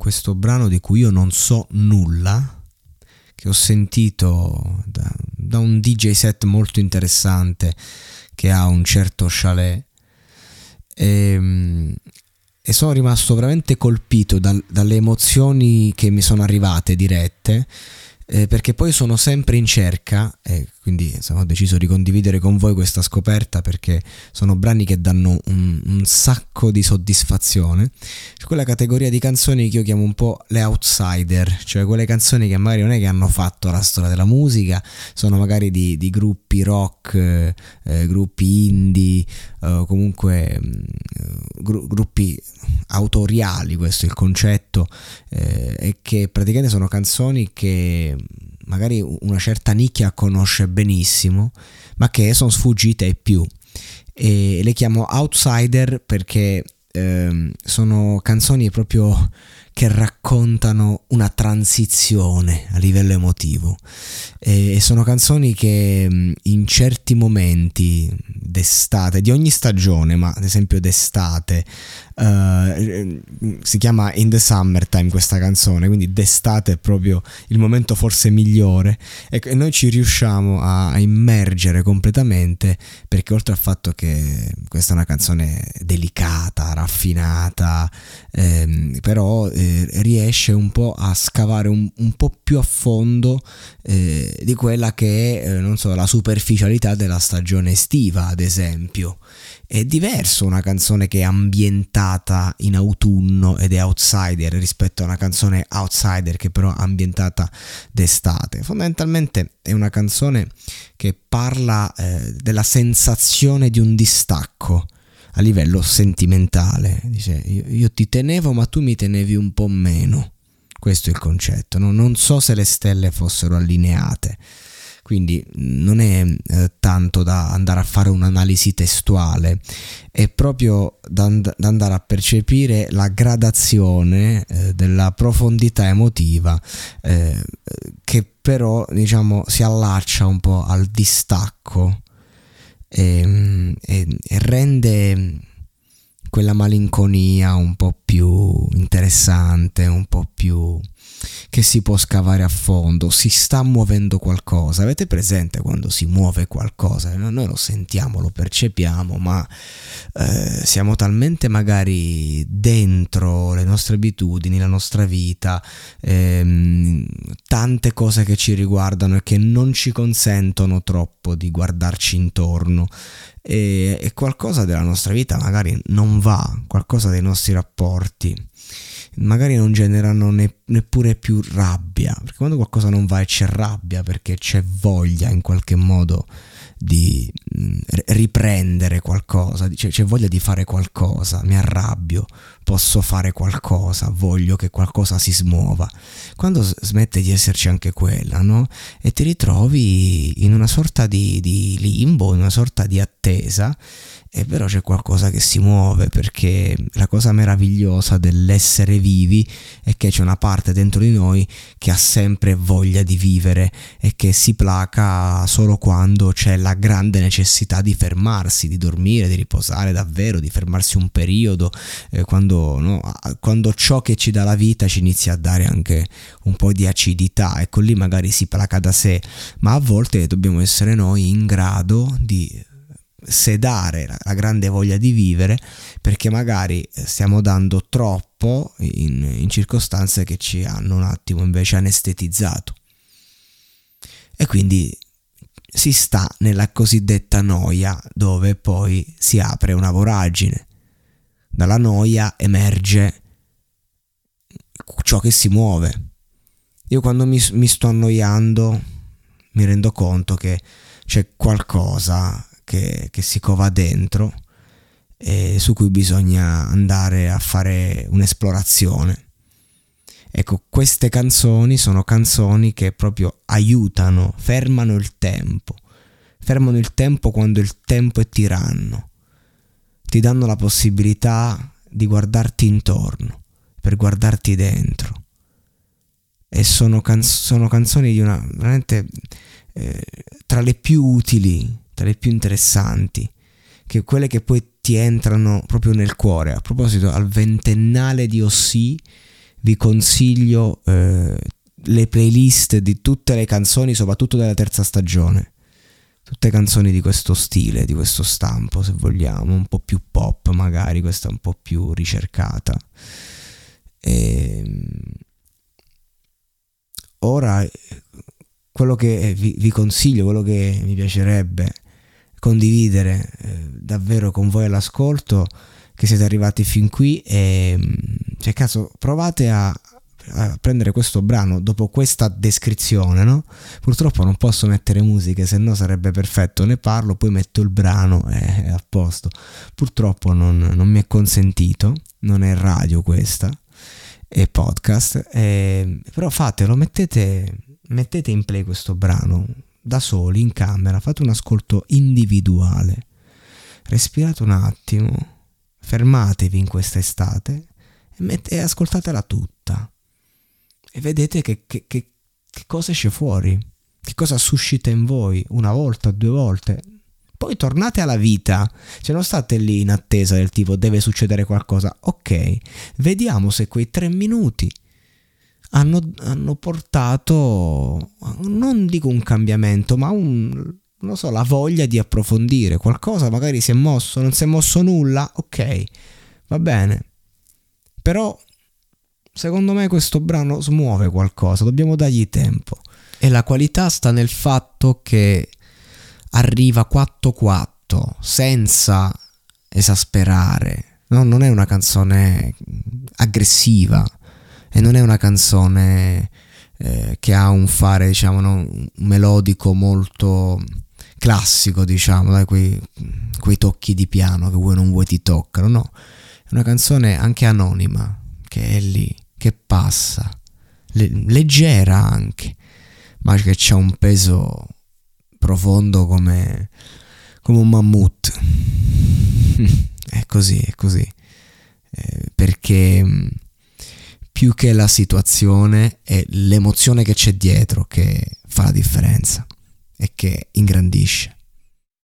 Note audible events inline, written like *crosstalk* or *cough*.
questo brano di cui io non so nulla, che ho sentito da, da un DJ set molto interessante che ha un certo chalet e, ehm, e sono rimasto veramente colpito dal, dalle emozioni che mi sono arrivate dirette eh, perché poi sono sempre in cerca e quindi insomma, ho deciso di condividere con voi questa scoperta perché sono brani che danno un, un sacco di soddisfazione. Su quella categoria di canzoni che io chiamo un po' le outsider cioè quelle canzoni che magari non è che hanno fatto la storia della musica sono magari di, di gruppi rock eh, eh gruppi indie eh, comunque mm, gru- gruppi autoriali questo è il concetto eh, e che praticamente sono canzoni che magari una certa nicchia conosce benissimo, ma che sono sfuggite ai più. E le chiamo outsider perché eh, sono canzoni proprio che raccontano una transizione a livello emotivo. E sono canzoni che mm, in certi momenti d'estate, di ogni stagione, ma ad esempio d'estate, uh, si chiama In the Summertime questa canzone, quindi d'estate è proprio il momento forse migliore. E noi ci riusciamo a immergere completamente perché oltre al fatto che questa è una canzone delicata, raffinata, ehm, però eh, riesce un po' a scavare un, un po' più a fondo eh, di quella che è, eh, so, la superficialità della stagione estiva, ad esempio. È diverso una canzone che è ambientata in autunno ed è outsider rispetto a una canzone outsider che però è ambientata d'estate. Fondamentalmente è una canzone che parla eh, della sensazione di un distacco a livello sentimentale. Dice, io, io, ti tenevo ma tu mi tenevi un po' meno. Questo è il concetto. No? Non so se le stelle fossero allineate. Quindi non è eh, tanto da andare a fare un'analisi testuale, è proprio da, and- da andare a percepire la gradazione eh, della profondità emotiva eh, che però diciamo si allaccia un po' al distacco e, e, e rende quella malinconia un po' più interessante, un po' più che si può scavare a fondo, si sta muovendo qualcosa. Avete presente quando si muove qualcosa? Noi lo sentiamo, lo percepiamo, ma eh, siamo talmente magari dentro le nostre abitudini, la nostra vita, ehm, tante cose che ci riguardano e che non ci consentono troppo di guardarci intorno. E, e qualcosa della nostra vita magari non va, qualcosa dei nostri rapporti magari non generano ne, neppure più rabbia, perché quando qualcosa non va e c'è rabbia, perché c'è voglia in qualche modo di mm, riprendere qualcosa, c'è, c'è voglia di fare qualcosa, mi arrabbio, posso fare qualcosa, voglio che qualcosa si smuova. Quando smette di esserci anche quella, no? E ti ritrovi in una sorta di, di limbo, in una sorta di attesa e però c'è qualcosa che si muove perché la cosa meravigliosa dell'essere vivi è che c'è una parte dentro di noi che ha sempre voglia di vivere e che si placa solo quando c'è la grande necessità di fermarsi, di dormire, di riposare davvero, di fermarsi un periodo, eh, quando, no, quando ciò che ci dà la vita ci inizia a dare anche un po' di acidità, ecco lì magari si placa da sé, ma a volte dobbiamo essere noi in grado di sedare la, grande voglia di vivere perché magari eh, stiamo dando troppo in, in circostanze che ci hanno un attimo invece anestetizzato. E quindi si sta nella cosiddetta noia dove poi si apre una voragine. Dalla noia emerge ciò che si muove. Io quando mi, mi sto annoiando mi rendo conto che c'è qualcosa che, che si cova dentro e su cui bisogna andare a fare un'esplorazione. Ecco, queste canzoni sono canzoni che proprio aiutano, fermano il tempo, fermano il tempo quando il tempo è tiranno, ti danno la possibilità di guardarti intorno, per guardarti dentro. E sono, canz- sono canzoni di una veramente eh, tra le più utili, tra le più interessanti, che quelle che poi ti entrano proprio nel cuore. A proposito, al ventennale di Ossi vi consiglio eh, le playlist di tutte le canzoni, soprattutto della terza stagione. Tutte canzoni di questo stile, di questo stampo, se vogliamo, un po' più pop, magari questa un po' più ricercata. E... Ehm, ora, quello che vi, vi, consiglio, quello che mi piacerebbe condividere eh, davvero con voi all'ascolto, che siete arrivati fin qui e cioè caso provate a, a prendere questo brano dopo questa descrizione, no? Purtroppo non posso mettere musiche, se no sarebbe perfetto. Ne parlo, poi metto il brano e è a posto. Purtroppo non, non mi è consentito, non è radio questa, è podcast. E, però fatelo, mettete, mettete in play questo brano da soli in camera, fate un ascolto individuale. Respirate un attimo fermatevi in questa estate e, met- e ascoltatela tutta e vedete che, che, che, che cosa esce fuori, che cosa suscita in voi una volta, due volte. Poi tornate alla vita, cioè non state lì in attesa del tipo deve succedere qualcosa. Ok, vediamo se quei tre minuti hanno, hanno portato, non dico un cambiamento, ma un, non so, la voglia di approfondire qualcosa, magari si è mosso, non si è mosso nulla, ok, va bene. Però secondo me questo brano smuove qualcosa, dobbiamo dargli tempo. E la qualità sta nel fatto che arriva 4-4 senza esasperare. No, non è una canzone aggressiva e non è una canzone eh, che ha un fare, diciamo, no, un melodico molto classico, diciamo, dai, quei, quei tocchi di piano che vuoi non vuoi ti toccano, no, è una canzone anche anonima, che è lì, che passa, le, leggera anche, ma che ha un peso profondo come, come un mammut. *laughs* è così, è così. Eh, perché più che la situazione è l'emozione che c'è dietro che fa la differenza e che ingrandisce.